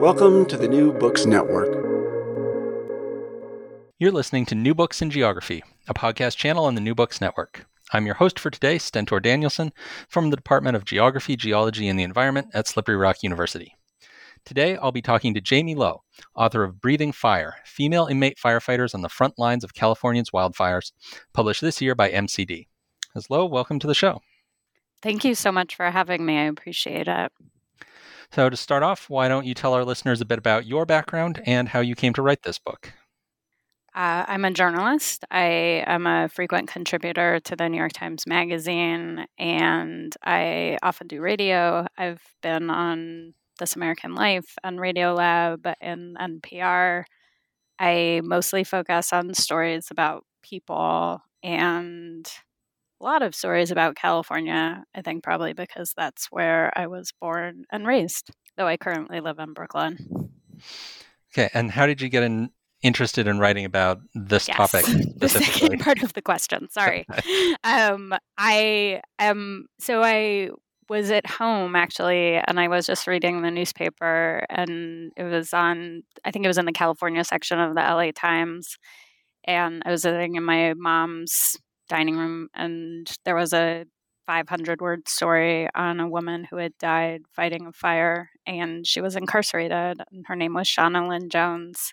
Welcome to the New Books Network. You're listening to New Books in Geography, a podcast channel on the New Books Network. I'm your host for today, Stentor Danielson, from the Department of Geography, Geology, and the Environment at Slippery Rock University. Today, I'll be talking to Jamie Lowe, author of Breathing Fire Female Inmate Firefighters on the Front Lines of California's Wildfires, published this year by MCD. Ms. Lowe, welcome to the show. Thank you so much for having me. I appreciate it. So, to start off, why don't you tell our listeners a bit about your background and how you came to write this book? Uh, I'm a journalist. I am a frequent contributor to the New York Times Magazine, and I often do radio. I've been on This American Life and Radiolab and NPR. I mostly focus on stories about people and a lot of stories about California, I think probably because that's where I was born and raised, though I currently live in Brooklyn. Okay, and how did you get in, interested in writing about this yes. topic? the second part of the question. Sorry. um, I am so I was at home actually, and I was just reading the newspaper, and it was on. I think it was in the California section of the LA Times, and I was sitting in my mom's dining room, and there was a 500 word story on a woman who had died fighting a fire, and she was incarcerated. And her name was Shawna Lynn Jones.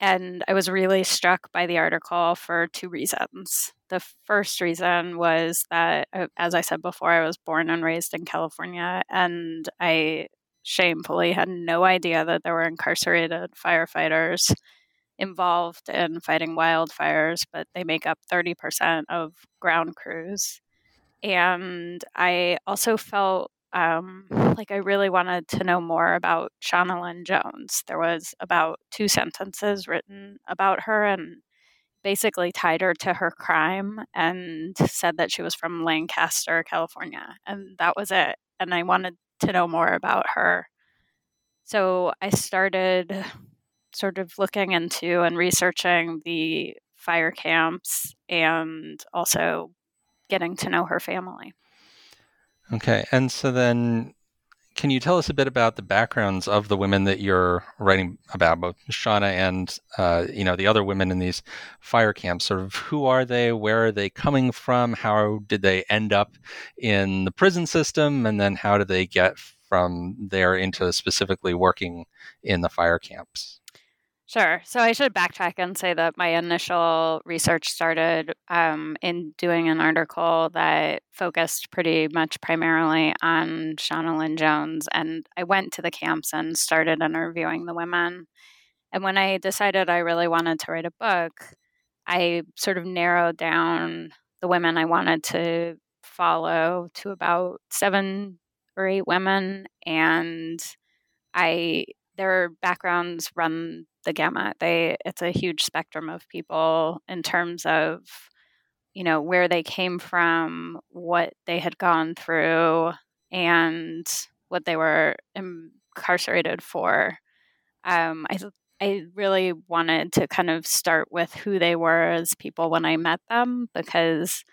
And I was really struck by the article for two reasons. The first reason was that, uh, as I said before, I was born and raised in California, and I shamefully had no idea that there were incarcerated firefighters involved in fighting wildfires, but they make up 30% of ground crews. And I also felt um, like I really wanted to know more about Shawna Lynn Jones. There was about two sentences written about her and basically tied her to her crime and said that she was from Lancaster, California. And that was it. And I wanted to know more about her. So I started sort of looking into and researching the fire camps and also getting to know her family. Okay. And so then can you tell us a bit about the backgrounds of the women that you're writing about, both Shawna and uh, you know the other women in these fire camps? Sort of who are they? Where are they coming from? How did they end up in the prison system? And then how did they get from there into specifically working in the fire camps? Sure. So I should backtrack and say that my initial research started um, in doing an article that focused pretty much primarily on Shawna Lynn Jones. And I went to the camps and started interviewing the women. And when I decided I really wanted to write a book, I sort of narrowed down the women I wanted to follow to about seven or eight women. And I their backgrounds run the gamut. They it's a huge spectrum of people in terms of you know where they came from, what they had gone through, and what they were incarcerated for. Um, I I really wanted to kind of start with who they were as people when I met them because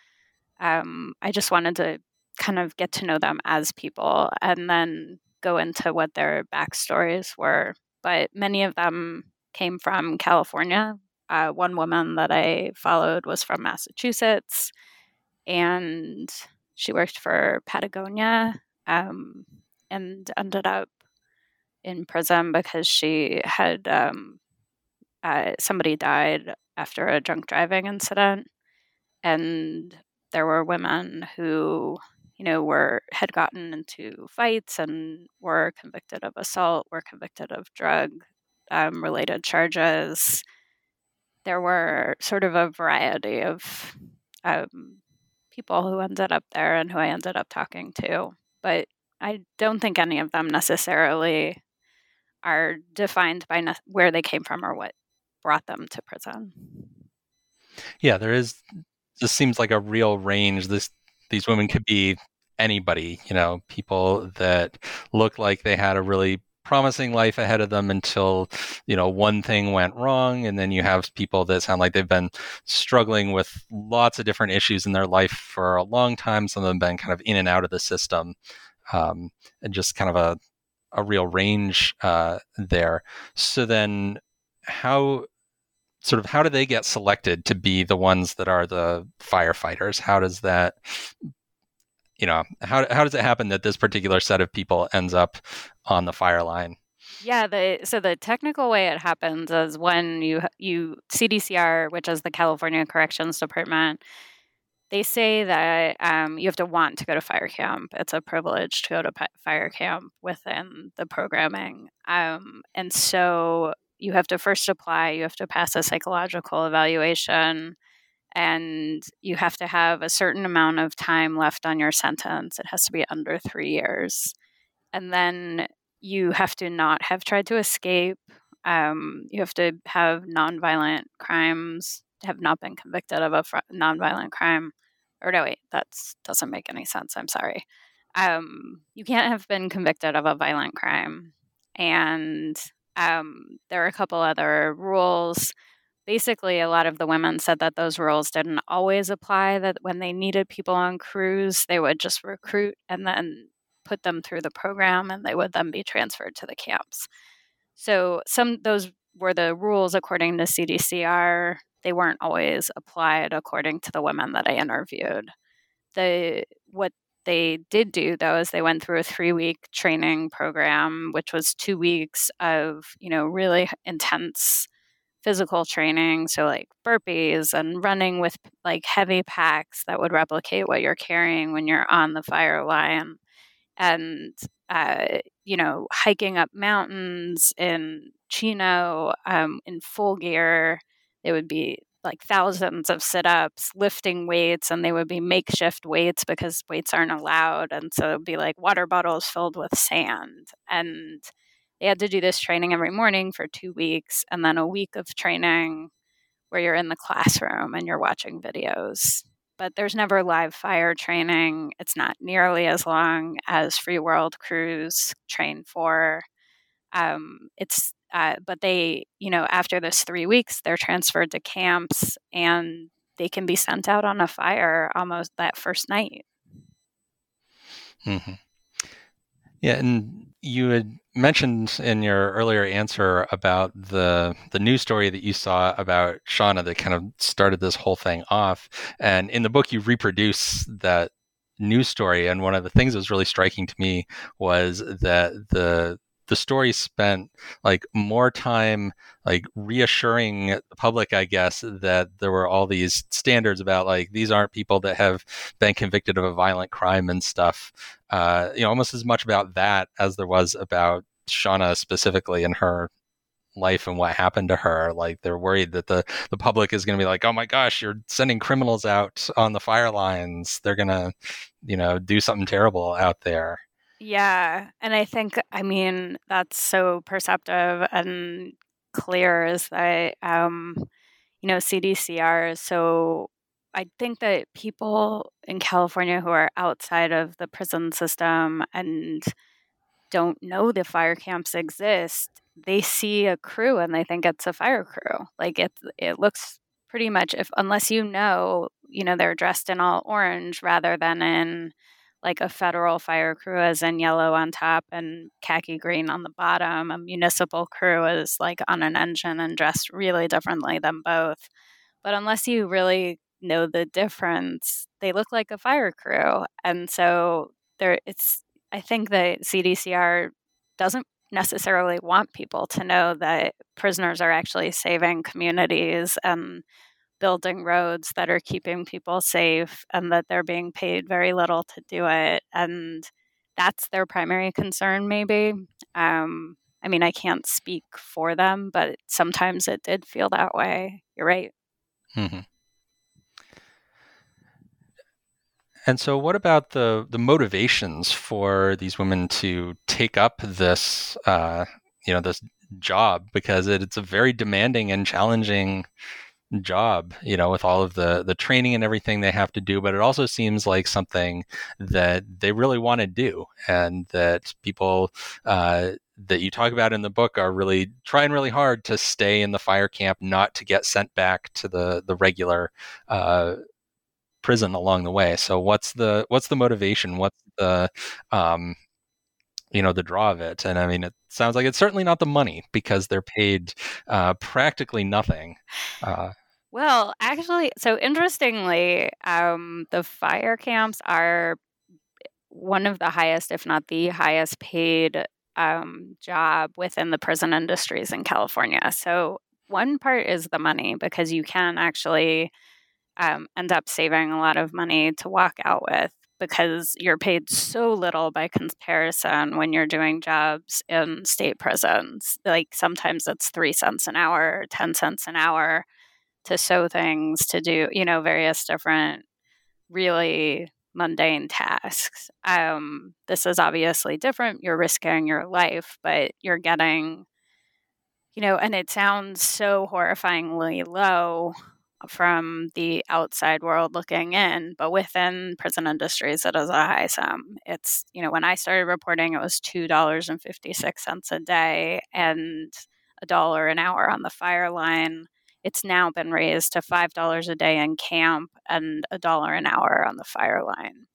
um, I just wanted to kind of get to know them as people and then go into what their backstories were. But many of them came from California. Uh, one woman that I followed was from Massachusetts, and she worked for Patagonia um, and ended up in prison because she had um, uh, somebody died after a drunk driving incident, and there were women who you know were had gotten into fights and were convicted of assault, were convicted of drug um, related charges. There were sort of a variety of um, people who ended up there and who I ended up talking to, but I don't think any of them necessarily are defined by ne- where they came from or what brought them to prison. Yeah, there is. This seems like a real range. This these women could be anybody. You know, people that look like they had a really promising life ahead of them until you know one thing went wrong and then you have people that sound like they've been struggling with lots of different issues in their life for a long time some of them been kind of in and out of the system um, and just kind of a a real range uh, there. So then, how sort of how do they get selected to be the ones that are the firefighters? How does that you know how how does it happen that this particular set of people ends up on the fire line? Yeah, the so the technical way it happens is when you you CDCR, which is the California Corrections Department, they say that um, you have to want to go to fire camp. It's a privilege to go to fire camp within the programming. Um, and so you have to first apply, you have to pass a psychological evaluation, and you have to have a certain amount of time left on your sentence. It has to be under three years. And then you have to not have tried to escape. Um, you have to have nonviolent crimes, have not been convicted of a fr- nonviolent crime or no, wait, that doesn't make any sense. I'm sorry. Um, you can't have been convicted of a violent crime. And um, there are a couple other rules. Basically, a lot of the women said that those rules didn't always apply, that when they needed people on crews, they would just recruit and then put them through the program and they would then be transferred to the camps. So some those were the rules according to CDCR they weren't always applied according to the women that I interviewed. The what they did do though is they went through a three week training program, which was two weeks of you know really intense physical training, so like burpees and running with like heavy packs that would replicate what you're carrying when you're on the fire line, and uh, you know hiking up mountains in chino um, in full gear it would be like thousands of sit ups, lifting weights, and they would be makeshift weights because weights aren't allowed. And so it would be like water bottles filled with sand. And they had to do this training every morning for two weeks, and then a week of training where you're in the classroom and you're watching videos. But there's never live fire training. It's not nearly as long as Free World crews train for. Um, it's uh, but they, you know, after this three weeks, they're transferred to camps and they can be sent out on a fire almost that first night. Mm-hmm. Yeah, and you had mentioned in your earlier answer about the the news story that you saw about Shawna that kind of started this whole thing off. And in the book, you reproduce that news story. And one of the things that was really striking to me was that the the story spent like more time like reassuring the public i guess that there were all these standards about like these aren't people that have been convicted of a violent crime and stuff uh, you know almost as much about that as there was about shawna specifically and her life and what happened to her. Like they're worried that the the public is going to be like oh my gosh you're sending criminals out on the fire lines. They're going to you know do something terrible out there yeah. And I think, I mean, that's so perceptive and clear is that, um, you know, CDCR. So I think that people in California who are outside of the prison system and don't know the fire camps exist, they see a crew and they think it's a fire crew. Like it it looks pretty much if unless you know, you know, they're dressed in all orange rather than in like a federal fire crew is in yellow on top and khaki green on the bottom. A municipal crew is like on an engine and dressed really differently than both. But unless you really know the difference, they look like a fire crew. And so there it's I think that CDCR doesn't necessarily want people to know that prisoners are actually saving communities and building roads that are keeping people safe and that they're being paid very little to do it. And that's their primary concern, maybe. Um, I mean, I can't speak for them, but sometimes it did feel that way. You're right. Mm-hmm. And so, what about the the motivations for these women to take up this, uh, you know, this job because it, it's a very demanding and challenging job, you know, with all of the the training and everything they have to do. But it also seems like something that they really want to do, and that people. Uh, that you talk about in the book are really trying really hard to stay in the fire camp, not to get sent back to the the regular uh, prison along the way. So what's the what's the motivation? What's the um, you know the draw of it? And I mean, it sounds like it's certainly not the money because they're paid uh, practically nothing. Uh, well, actually, so interestingly, um, the fire camps are one of the highest, if not the highest paid um, job within the prison industries in California. So one part is the money because you can actually um, end up saving a lot of money to walk out with because you're paid so little by comparison when you're doing jobs in state prisons. Like sometimes it's three cents an hour, 10 cents an hour to sew things, to do, you know, various different really mundane tasks. Um, this is obviously different. You're risking your life, but you're getting, you know, and it sounds so horrifyingly low from the outside world looking in, but within prison industries, it is a high sum. It's, you know, when I started reporting, it was $2.56 a day and a dollar an hour on the fire line. It's now been raised to $5 a day in camp and a dollar an hour on the fire line.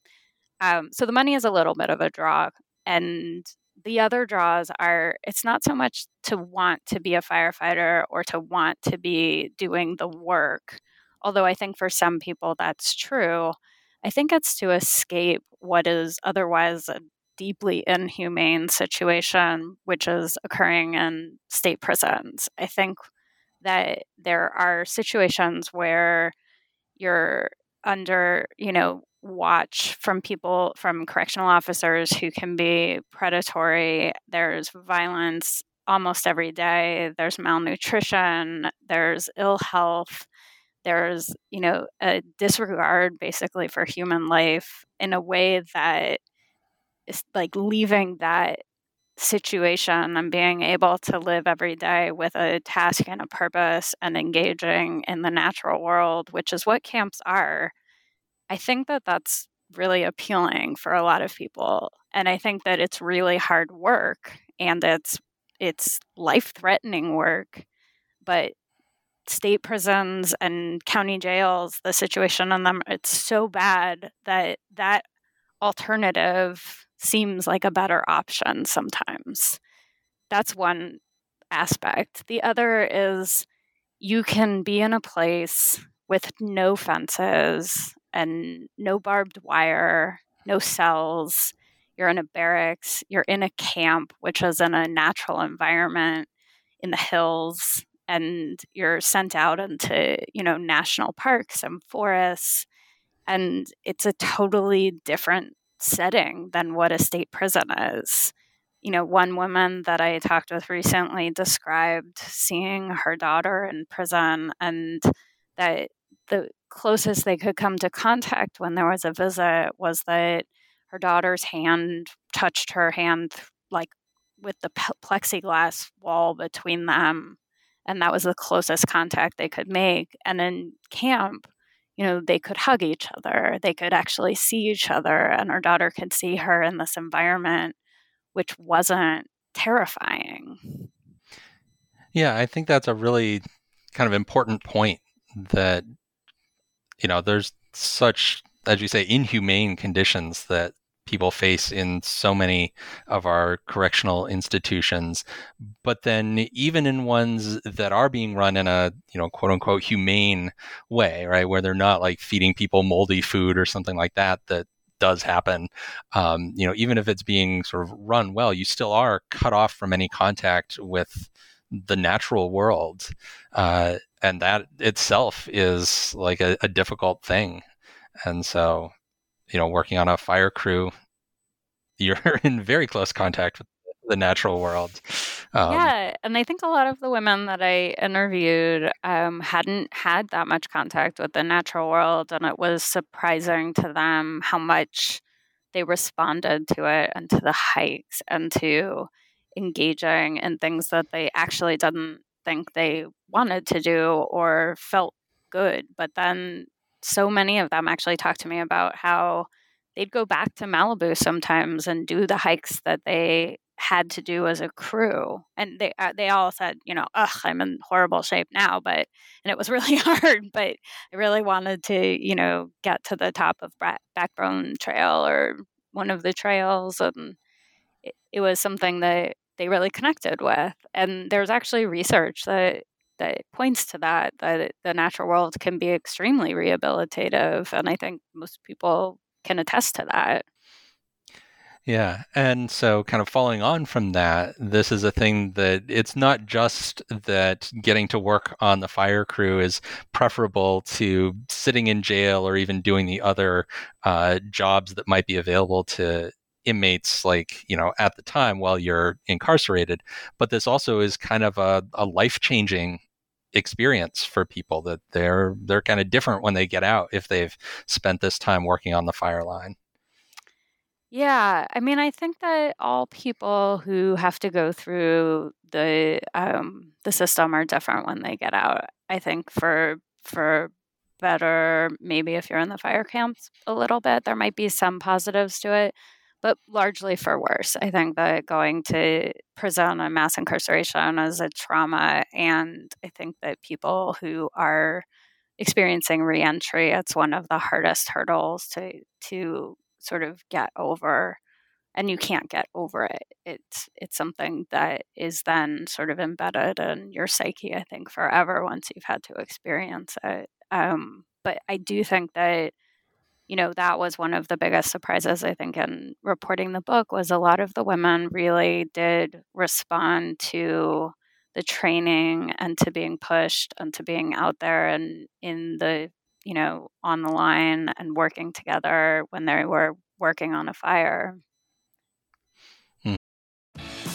Um, so the money is a little bit of a draw. And the other draws are it's not so much to want to be a firefighter or to want to be doing the work, although I think for some people that's true. I think it's to escape what is otherwise a deeply inhumane situation, which is occurring in state prisons. I think that there are situations where you're under, you know, watch from people from correctional officers who can be predatory. There's violence almost every day. There's malnutrition. There's ill health. There's you know a disregard basically for human life in a way that is like leaving that situation and being able to live every day with a task and a purpose and engaging in the natural world which is what camps are I think that that's really appealing for a lot of people. And I think that it's really hard work and it's it's life-threatening work, but state prisons and county jails, the situation on them it's so bad that that alternative seems like a better option sometimes. That's one aspect. The other is you can be in a place with no fences and no barbed wire, no cells. You're in a barracks, you're in a camp, which is in a natural environment in the hills, and you're sent out into, you know, national parks and forests. And it's a totally different setting than what a state prison is. You know, one woman that I talked with recently described seeing her daughter in prison and that the closest they could come to contact when there was a visit was that her daughter's hand touched her hand like with the plexiglass wall between them and that was the closest contact they could make and in camp you know they could hug each other they could actually see each other and her daughter could see her in this environment which wasn't terrifying. Yeah, I think that's a really kind of important point that you know there's such as you say inhumane conditions that people face in so many of our correctional institutions. But then even in ones that are being run in a you know quote unquote humane way right where they're not like feeding people moldy food or something like that that does happen um, you know even if it's being sort of run well you still are cut off from any contact with the natural world. Uh, and that itself is like a, a difficult thing. And so you know working on a fire crew you're in very close contact with the natural world. Um, yeah, and I think a lot of the women that I interviewed um, hadn't had that much contact with the natural world, and it was surprising to them how much they responded to it and to the hikes and to engaging in things that they actually didn't think they wanted to do or felt good. But then so many of them actually talked to me about how they'd go back to Malibu sometimes and do the hikes that they had to do as a crew. And they uh, they all said you know ugh i'm in horrible shape now but and it was really hard but i really wanted to you know get to the top of backbone trail or one of the trails and it, it was something that they really connected with. And there's actually research that that points to that that the natural world can be extremely rehabilitative and i think most people can attest to that. Yeah. And so, kind of following on from that, this is a thing that it's not just that getting to work on the fire crew is preferable to sitting in jail or even doing the other uh, jobs that might be available to inmates, like, you know, at the time while you're incarcerated. But this also is kind of a, a life changing experience for people that they're they're kind of different when they get out if they've spent this time working on the fire line. Yeah, I mean, I think that all people who have to go through the um, the system are different when they get out. I think for for better, maybe if you're in the fire camps a little bit, there might be some positives to it but largely for worse. I think that going to prison and mass incarceration is a trauma. And I think that people who are experiencing reentry, it's one of the hardest hurdles to to sort of get over. And you can't get over it. It's it's something that is then sort of embedded in your psyche, I think, forever once you've had to experience it. Um, but I do think that you know that was one of the biggest surprises i think in reporting the book was a lot of the women really did respond to the training and to being pushed and to being out there and in the you know on the line and working together when they were working on a fire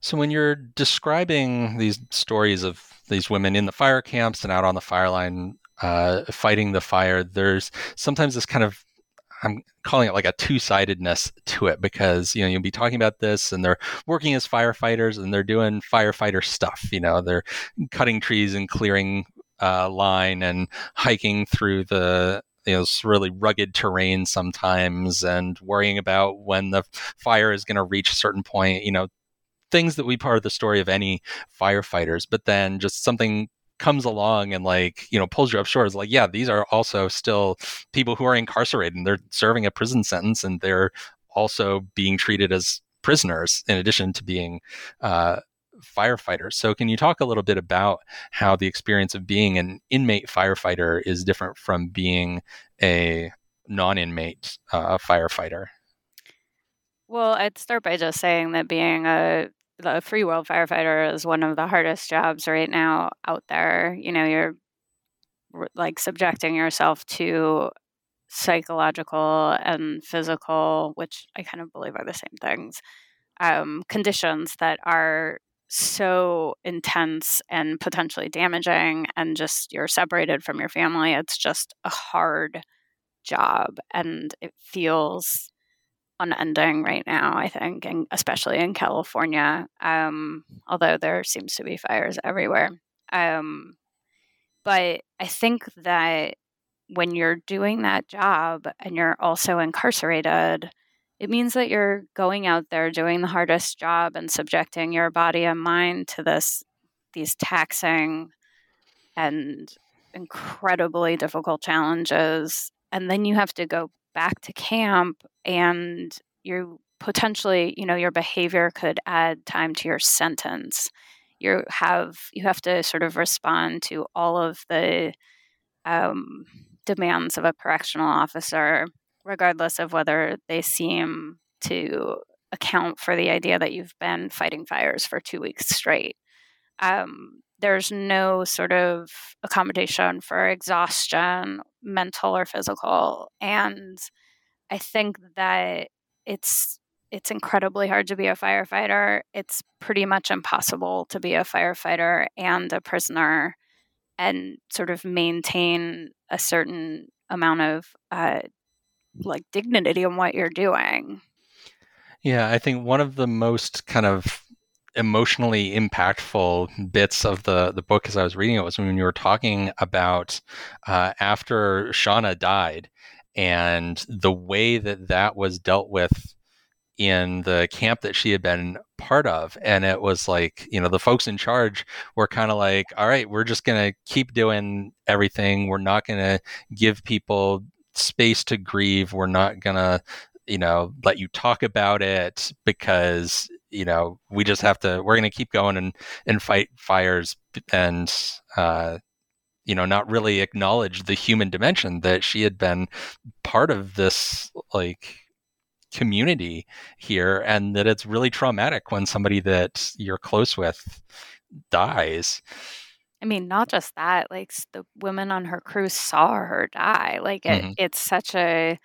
So when you're describing these stories of these women in the fire camps and out on the fire line uh, fighting the fire, there's sometimes this kind of I'm calling it like a two-sidedness to it because you know you'll be talking about this and they're working as firefighters and they're doing firefighter stuff. You know, they're cutting trees and clearing uh, line and hiking through the you know really rugged terrain sometimes and worrying about when the fire is going to reach a certain point. You know, things that we part of the story of any firefighters, but then just something comes along and like you know pulls you up short is like yeah these are also still people who are incarcerated and they're serving a prison sentence and they're also being treated as prisoners in addition to being uh, firefighters. So, can you talk a little bit about how the experience of being an inmate firefighter is different from being a non inmate uh, firefighter? Well, I'd start by just saying that being a the free world firefighter is one of the hardest jobs right now out there. You know, you're like subjecting yourself to psychological and physical, which I kind of believe are the same things, um, conditions that are so intense and potentially damaging, and just you're separated from your family. It's just a hard job, and it feels unending right now, I think, and especially in California, um, although there seems to be fires everywhere. Um, but I think that when you're doing that job and you're also incarcerated, it means that you're going out there doing the hardest job and subjecting your body and mind to this these taxing and incredibly difficult challenges and then you have to go back to camp and you potentially you know your behavior could add time to your sentence you have you have to sort of respond to all of the um, demands of a correctional officer, regardless of whether they seem to account for the idea that you've been fighting fires for two weeks straight. Um, there's no sort of accommodation for exhaustion, mental or physical. And I think that it's it's incredibly hard to be a firefighter. It's pretty much impossible to be a firefighter and a prisoner and sort of maintain a certain amount of uh, like dignity in what you're doing. Yeah, I think one of the most kind of emotionally impactful bits of the the book as I was reading it was when you were talking about uh, after Shawna died and the way that that was dealt with in the camp that she had been part of. And it was like you know the folks in charge were kind of like all right we're just going to keep doing everything. We're not going to give people space to grieve. We're not going to you know let you talk about it because you know we just have to we're going to keep going and and fight fires and uh you know not really acknowledge the human dimension that she had been part of this like community here and that it's really traumatic when somebody that you're close with dies. I mean, not just that, like the women on her crew saw her die. Like it, mm-hmm. it's such a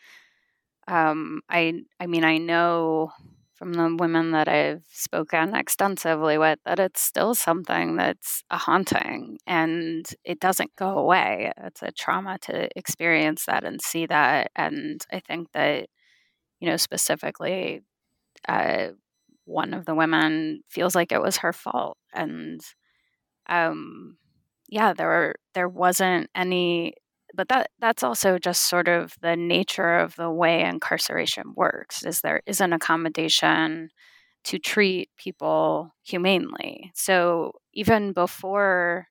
um I I mean, I know from the women that I've spoken extensively with that it's still something that's a haunting and it doesn't go away. It's a trauma to experience that and see that. And I think that you know, specifically, uh, one of the women feels like it was her fault, and um, yeah, there were there wasn't any, but that that's also just sort of the nature of the way incarceration works. Is there is an accommodation to treat people humanely. So even before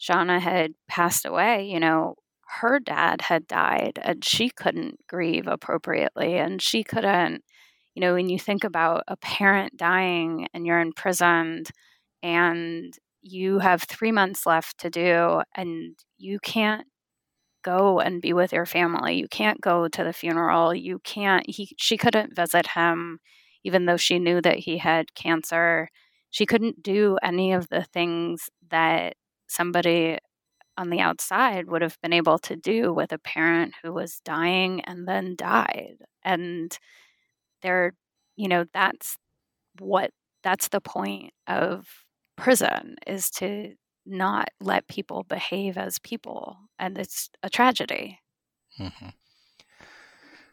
Shawna had passed away, you know, her dad had died and she couldn't grieve appropriately and she couldn't you know when you think about a parent dying and you're imprisoned and you have 3 months left to do and you can't go and be with your family. You can't go to the funeral. You can't he she couldn't visit him even though she knew that he had cancer. She couldn't do any of the things that somebody on the outside would have been able to do with a parent who was dying and then died. And there, you know, that's what that's the point of prison is to not let people behave as people. And it's a tragedy. Mm-hmm.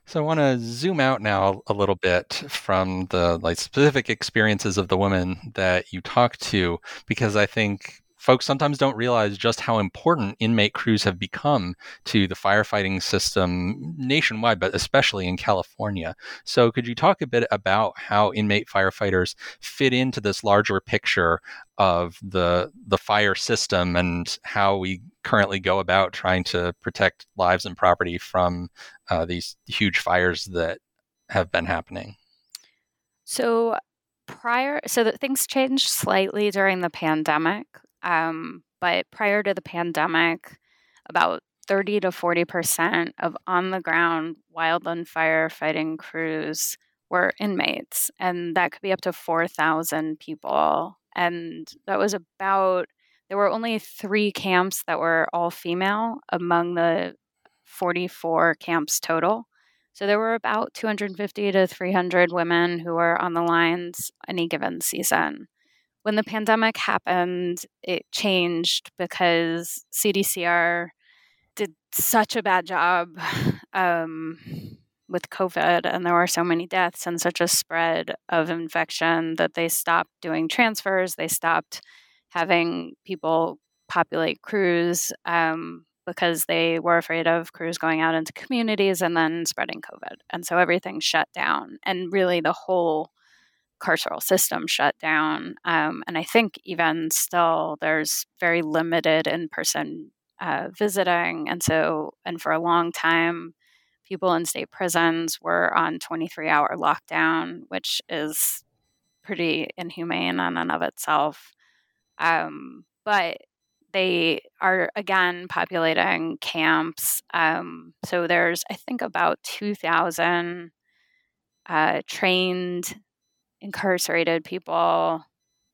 So I want to zoom out now a little bit from the like specific experiences of the women that you talked to, because I think folks sometimes don't realize just how important inmate crews have become to the firefighting system nationwide, but especially in California. So, could you talk a bit about how inmate firefighters fit into this larger picture of the the fire system and how we currently go about trying to protect lives and property from uh, these huge fires that have been happening? So, prior, so that things changed slightly during the pandemic. Um, but prior to the pandemic, about 30 to 40% of on the ground wildland firefighting crews were inmates, and that could be up to 4,000 people. And that was about, there were only three camps that were all female among the 44 camps total. So there were about 250 to 300 women who were on the lines any given season. When the pandemic happened, it changed because CDCR did such a bad job um, with COVID, and there were so many deaths and such a spread of infection that they stopped doing transfers. They stopped having people populate crews. Um, because they were afraid of crews going out into communities and then spreading COVID. And so everything shut down. And really, the whole carceral system shut down. Um, and I think even still, there's very limited in person uh, visiting. And so, and for a long time, people in state prisons were on 23 hour lockdown, which is pretty inhumane in and of itself. Um, but they are again populating camps. Um, so there's, I think, about 2,000 uh, trained incarcerated people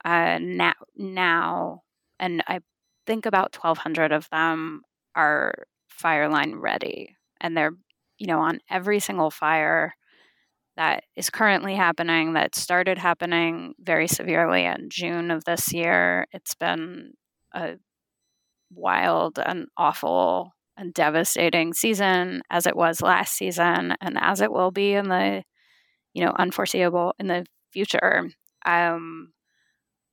uh, now, now, and I think about 1,200 of them are fire line ready, and they're, you know, on every single fire that is currently happening that started happening very severely in June of this year. It's been a wild and awful and devastating season as it was last season and as it will be in the you know unforeseeable in the future um,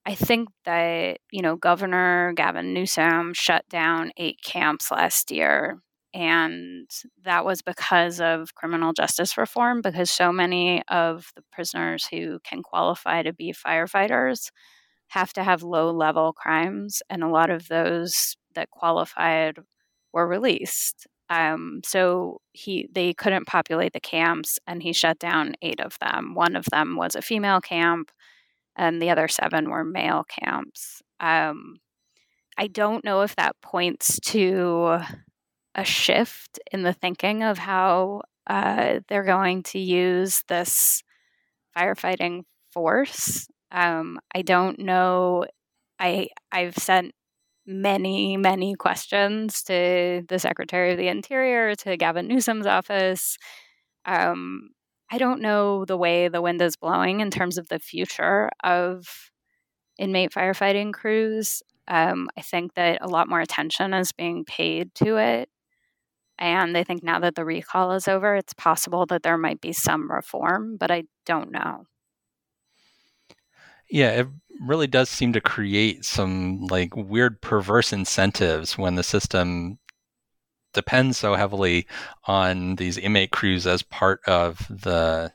i think that you know governor gavin newsom shut down eight camps last year and that was because of criminal justice reform because so many of the prisoners who can qualify to be firefighters have to have low level crimes and a lot of those that qualified were released. Um, so he they couldn't populate the camps, and he shut down eight of them. One of them was a female camp, and the other seven were male camps. Um, I don't know if that points to a shift in the thinking of how uh, they're going to use this firefighting force. Um, I don't know. I I've sent many, many questions to the Secretary of the Interior, to Gavin Newsom's office. Um, I don't know the way the wind is blowing in terms of the future of inmate firefighting crews. Um, I think that a lot more attention is being paid to it. And I think now that the recall is over, it's possible that there might be some reform, but I don't know. Yeah, really does seem to create some like weird perverse incentives when the system depends so heavily on these inmate crews as part of the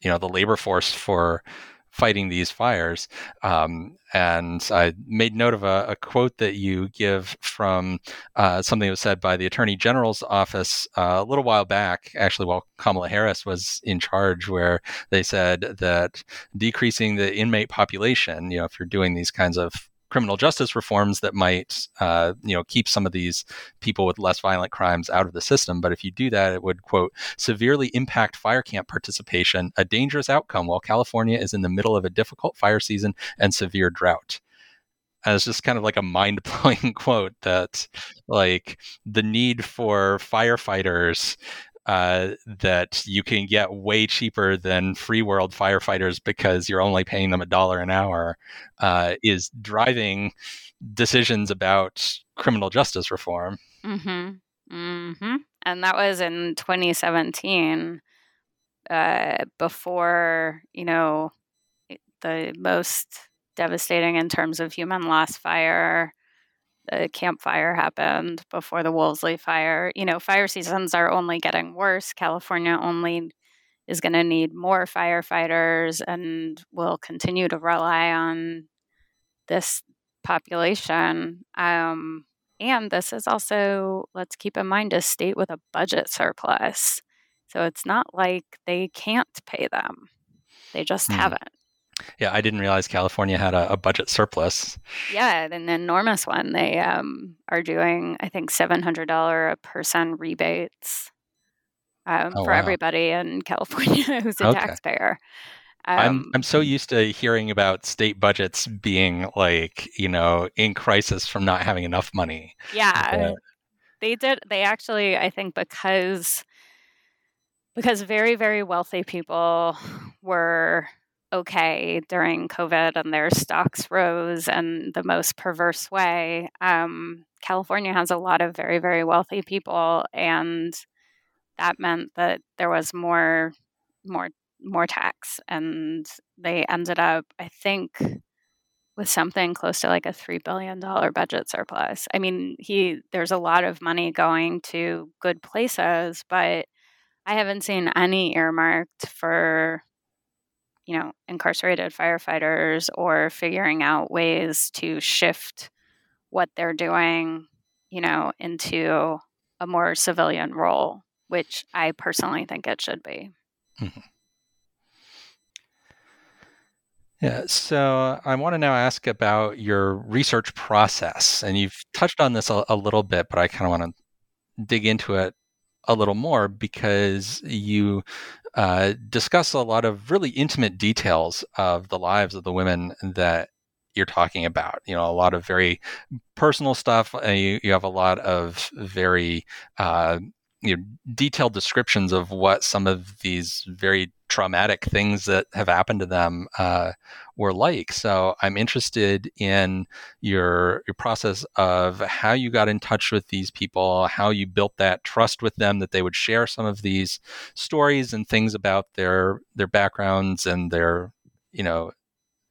you know the labor force for fighting these fires. Um, and I made note of a, a, quote that you give from uh, something that was said by the Attorney General's office uh, a little while back, actually, while Kamala Harris was in charge, where they said that decreasing the inmate population, you know, if you're doing these kinds of criminal justice reforms that might, uh, you know, keep some of these people with less violent crimes out of the system. But if you do that, it would quote severely impact fire camp participation, a dangerous outcome while California is in the middle of a difficult fire season and severe drought. And it's just kind of like a mind blowing quote that, like, the need for firefighters uh, that you can get way cheaper than free world firefighters because you're only paying them a dollar an hour uh, is driving decisions about criminal justice reform. Mm-hmm. Mm-hmm. And that was in 2017, uh, before you know the most devastating in terms of human loss fire the Camp Fire happened, before the Woolsey fire. You know, fire seasons are only getting worse. California only is going to need more firefighters and will continue to rely on this population. Um, and this is also, let's keep in mind, a state with a budget surplus. So it's not like they can't pay them, they just hmm. haven't. Yeah, I didn't realize California had a, a budget surplus. Yeah, an enormous one. They um, are doing, I think, seven hundred dollar a person rebates um, oh, for wow. everybody in California who's a okay. taxpayer. Um, I'm I'm so used to hearing about state budgets being like you know in crisis from not having enough money. Yeah, they did. They actually, I think, because because very very wealthy people were okay during COVID and their stocks rose in the most perverse way. Um, California has a lot of very very wealthy people, and that meant that there was more more more tax and they ended up i think with something close to like a $3 billion budget surplus i mean he there's a lot of money going to good places but i haven't seen any earmarked for you know incarcerated firefighters or figuring out ways to shift what they're doing you know into a more civilian role which i personally think it should be mm-hmm. Yeah, so I want to now ask about your research process. And you've touched on this a, a little bit, but I kind of want to dig into it a little more because you uh, discuss a lot of really intimate details of the lives of the women that you're talking about. You know, a lot of very personal stuff. You, you, have a lot of very uh, you know, detailed descriptions of what some of these very traumatic things that have happened to them uh, were like. So I'm interested in your your process of how you got in touch with these people, how you built that trust with them that they would share some of these stories and things about their their backgrounds and their you know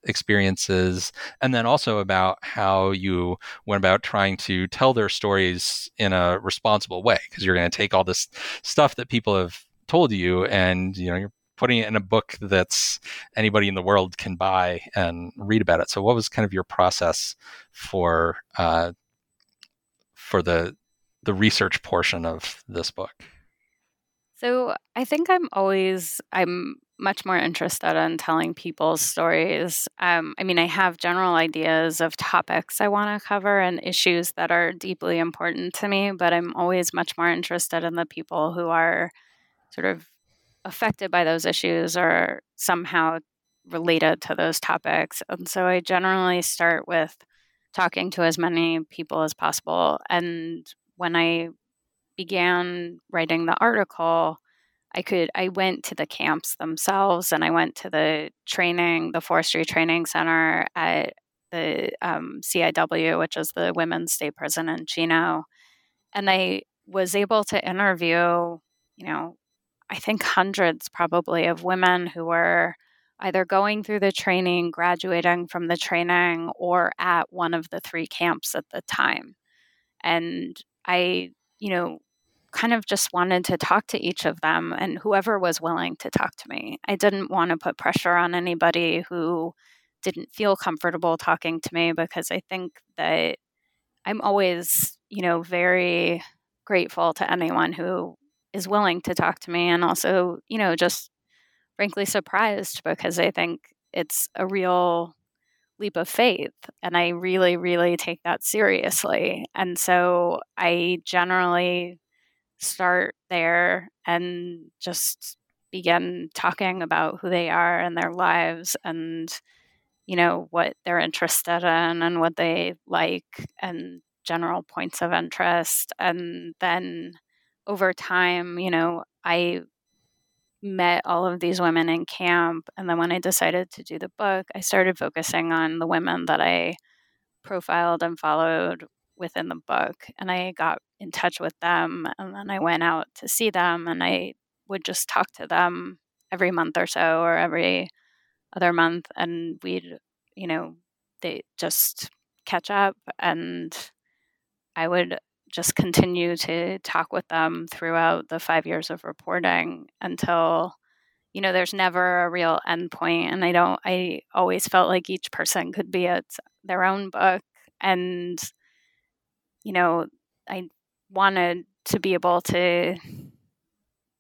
experiences and then also about how you went about trying to tell their stories in a responsible way because you're going to take all this stuff that people have told you and you know you're putting it in a book that's anybody in the world can buy and read about it. So what was kind of your process for uh, for the the research portion of this book? So I think I'm always I'm much more interested in telling people's stories. Um, I mean, I have general ideas of topics I want to cover and issues that are deeply important to me, but I'm always much more interested in the people who are sort of affected by those issues or somehow related to those topics. And so I generally start with talking to as many people as possible. And when I began writing the article, I could I went to the camps themselves and I went to the training, the forestry training center at the um, CIW, which is the Women's State Prison in Chino, and I was able to interview, you know, I think hundreds probably of women who were either going through the training, graduating from the training, or at one of the three camps at the time. And I, you know, kind of just wanted to talk to each of them and whoever was willing to talk to me. I didn't want to put pressure on anybody who didn't feel comfortable talking to me because I think that I'm always, you know, very grateful to anyone who is willing to talk to me and also, you know, just frankly surprised because I think it's a real leap of faith and I really really take that seriously. And so I generally start there and just begin talking about who they are and their lives and you know what they're interested in and what they like and general points of interest. And then over time you know i met all of these women in camp and then when i decided to do the book i started focusing on the women that i profiled and followed within the book and I got in touch with them and then I went out to see them and I would just talk to them every month or so or every other month and we'd you know they just catch up and I would just continue to talk with them throughout the 5 years of reporting until you know there's never a real end point and I don't I always felt like each person could be its their own book and you know, I wanted to be able to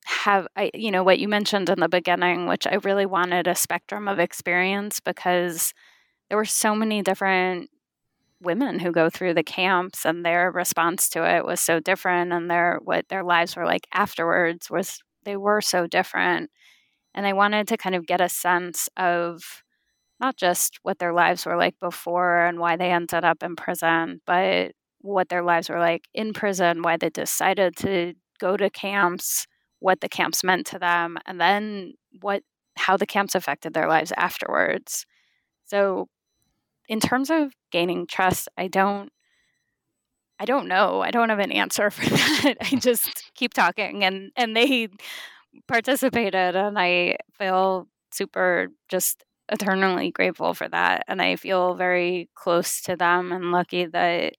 have I you know what you mentioned in the beginning, which I really wanted a spectrum of experience because there were so many different women who go through the camps and their response to it was so different and their what their lives were like afterwards was they were so different. And I wanted to kind of get a sense of not just what their lives were like before and why they ended up in prison, but what their lives were like in prison, why they decided to go to camps, what the camps meant to them, and then what how the camps affected their lives afterwards. So in terms of gaining trust, I don't I don't know. I don't have an answer for that. I just keep talking and and they participated and I feel super just eternally grateful for that and I feel very close to them and lucky that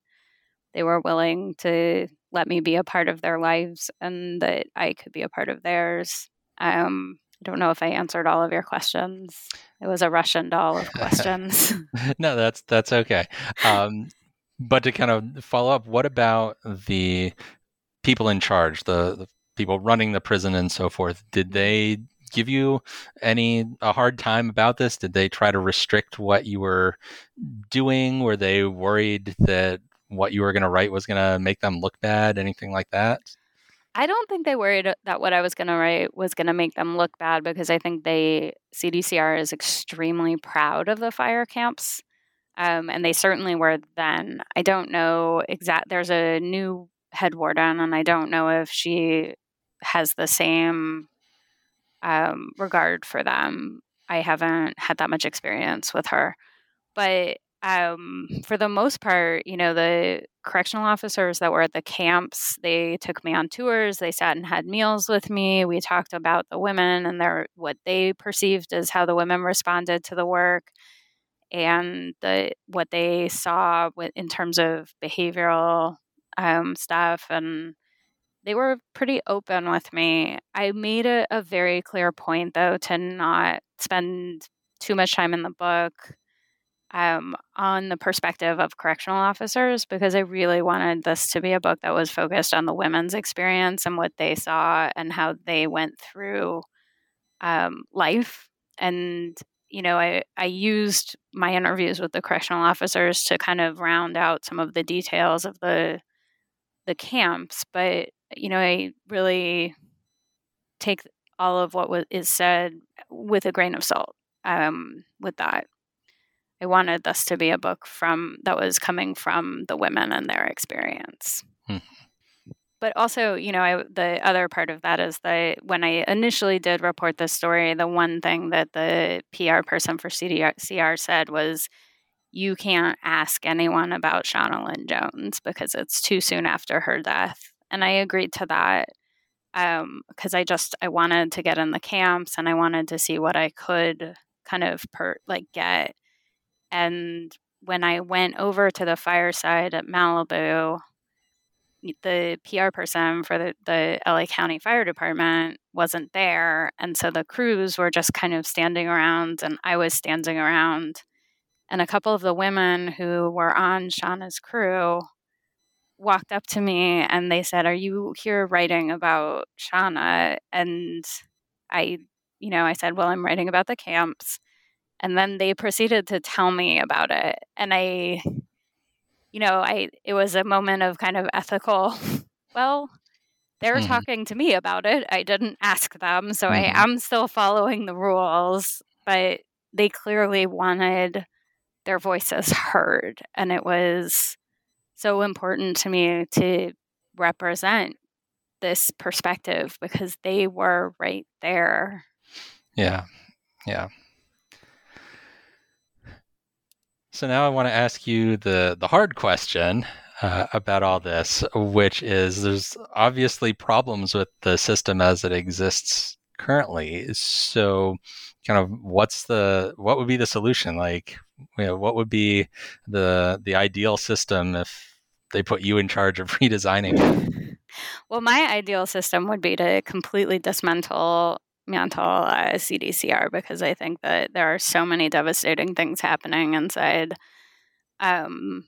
they were willing to let me be a part of their lives and that I could be a part of theirs. Um, I don't know if I answered all of your questions. It was a Russian doll of questions. no, that's that's okay. Um, but to kind of follow up, what about the people in charge, the, the people running the prison and so forth? Did they give you any a hard time about this? Did they try to restrict what you were doing? Were they worried that what you were going to write was going to make them look bad? Anything like that? I don't think they worried that what I was going to write was going to make them look bad because I think they CDCR is extremely proud of the fire camps, um, and they certainly were then. I don't know exact. There's a new head warden, and I don't know if she has the same um, regard for them. I haven't had that much experience with her, but um, for the most part, you know, the correctional officers that were at the camps, they took me on tours. They sat and had meals with me. We talked about the women and their what they perceived as how the women responded to the work, and the what they saw with, in terms of behavioral um, stuff. And they were pretty open with me. I made a, a very clear point, though, to not spend too much time in the book um, on the perspective of correctional officers because I really wanted this to be a book that was focused on the women's experience and what they saw and how they went through um, life. And, you know, I, I used my interviews with the correctional officers to kind of round out some of the details of the the camps, but you know, I really take all of what was, is said with a grain of salt um, with that. I wanted this to be a book from that was coming from the women and their experience. Hmm. But also, you know, I, the other part of that is that when I initially did report this story, the one thing that the PR person for CDCR said was, "You can't ask anyone about Shawna Lynn Jones because it's too soon after her death." And I agreed to that because um, I just I wanted to get in the camps and I wanted to see what I could kind of per like get and when I went over to the fireside at Malibu, the PR person for the, the LA County Fire Department wasn't there. And so the crews were just kind of standing around, and I was standing around. And a couple of the women who were on Shawna's crew walked up to me and they said, Are you here writing about Shawna? And I, you know, I said, Well, I'm writing about the camps. And then they proceeded to tell me about it. And I, you know, I, it was a moment of kind of ethical, well, they're mm-hmm. talking to me about it. I didn't ask them. So mm-hmm. I am still following the rules, but they clearly wanted their voices heard. And it was so important to me to represent this perspective because they were right there. Yeah. Yeah. So now I want to ask you the the hard question uh, about all this, which is there's obviously problems with the system as it exists currently. So, kind of what's the what would be the solution? Like, you know, what would be the the ideal system if they put you in charge of redesigning? Well, my ideal system would be to completely dismantle mantle uh, CDCR because I think that there are so many devastating things happening inside. Um,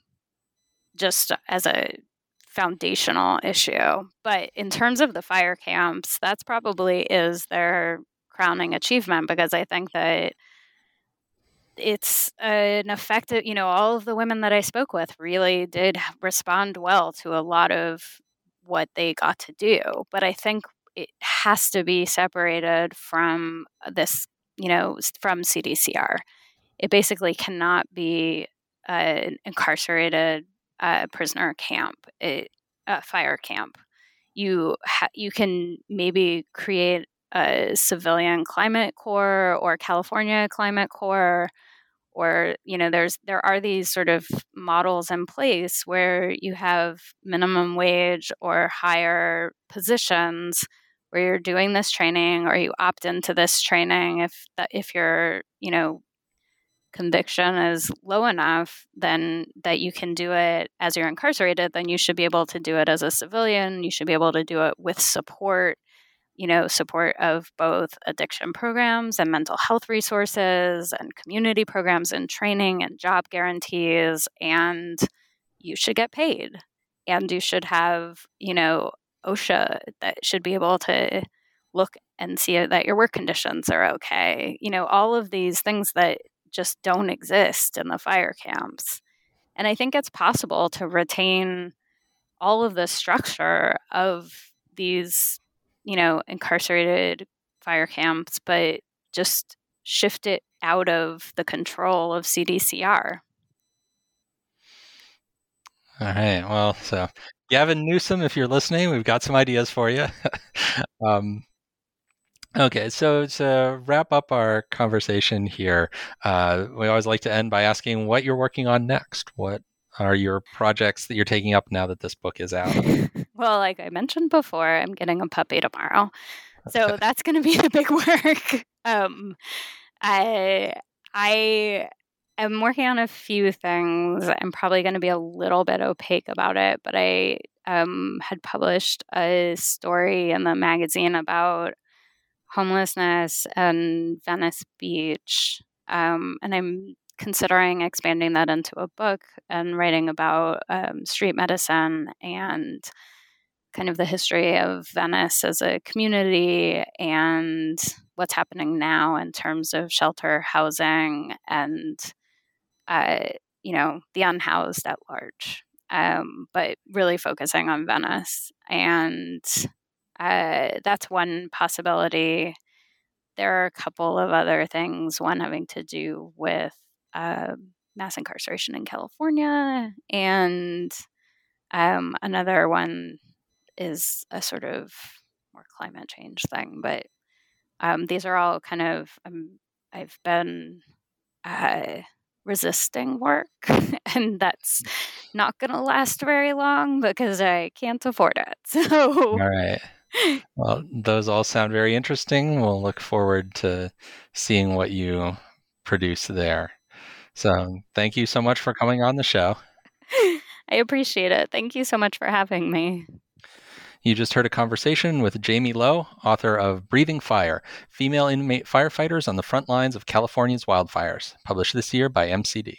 just as a foundational issue. But in terms of the fire camps, that's probably is their crowning achievement because I think that it's an effective, you know, all of the women that I spoke with really did respond well to a lot of what they got to do. But I think it has to be separated from this, you know, from CDCR. It basically cannot be an incarcerated uh, prisoner camp, a, a fire camp. You ha- you can maybe create a civilian climate corps or California climate corps or you know there's there are these sort of models in place where you have minimum wage or higher positions where you're doing this training or you opt into this training if that if your you know conviction is low enough then that you can do it as you're incarcerated then you should be able to do it as a civilian you should be able to do it with support you know, support of both addiction programs and mental health resources and community programs and training and job guarantees. And you should get paid. And you should have, you know, OSHA that should be able to look and see that your work conditions are okay. You know, all of these things that just don't exist in the fire camps. And I think it's possible to retain all of the structure of these you know, incarcerated fire camps, but just shift it out of the control of CDCR. All right. Well, so Gavin Newsom, if you're listening, we've got some ideas for you. um, okay, so to wrap up our conversation here, uh, we always like to end by asking what you're working on next. What are your projects that you're taking up now that this book is out? well, like I mentioned before, I'm getting a puppy tomorrow. So that's going to be the big work. Um, I I am working on a few things. I'm probably going to be a little bit opaque about it, but I um, had published a story in the magazine about homelessness and Venice Beach. Um, and I'm considering expanding that into a book and writing about um, street medicine and kind of the history of Venice as a community and what's happening now in terms of shelter housing and uh, you know the unhoused at large um, but really focusing on venice and uh, that's one possibility there are a couple of other things one having to do with uh, mass incarceration in California, and um, another one is a sort of more climate change thing. But um, these are all kind of um, I've been uh, resisting work, and that's mm. not going to last very long because I can't afford it. So, all right. Well, those all sound very interesting. We'll look forward to seeing what you produce there. So thank you so much for coming on the show. I appreciate it. Thank you so much for having me. You just heard a conversation with Jamie Lowe, author of Breathing Fire Female Inmate Firefighters on the Front Lines of California's Wildfires, published this year by MCD.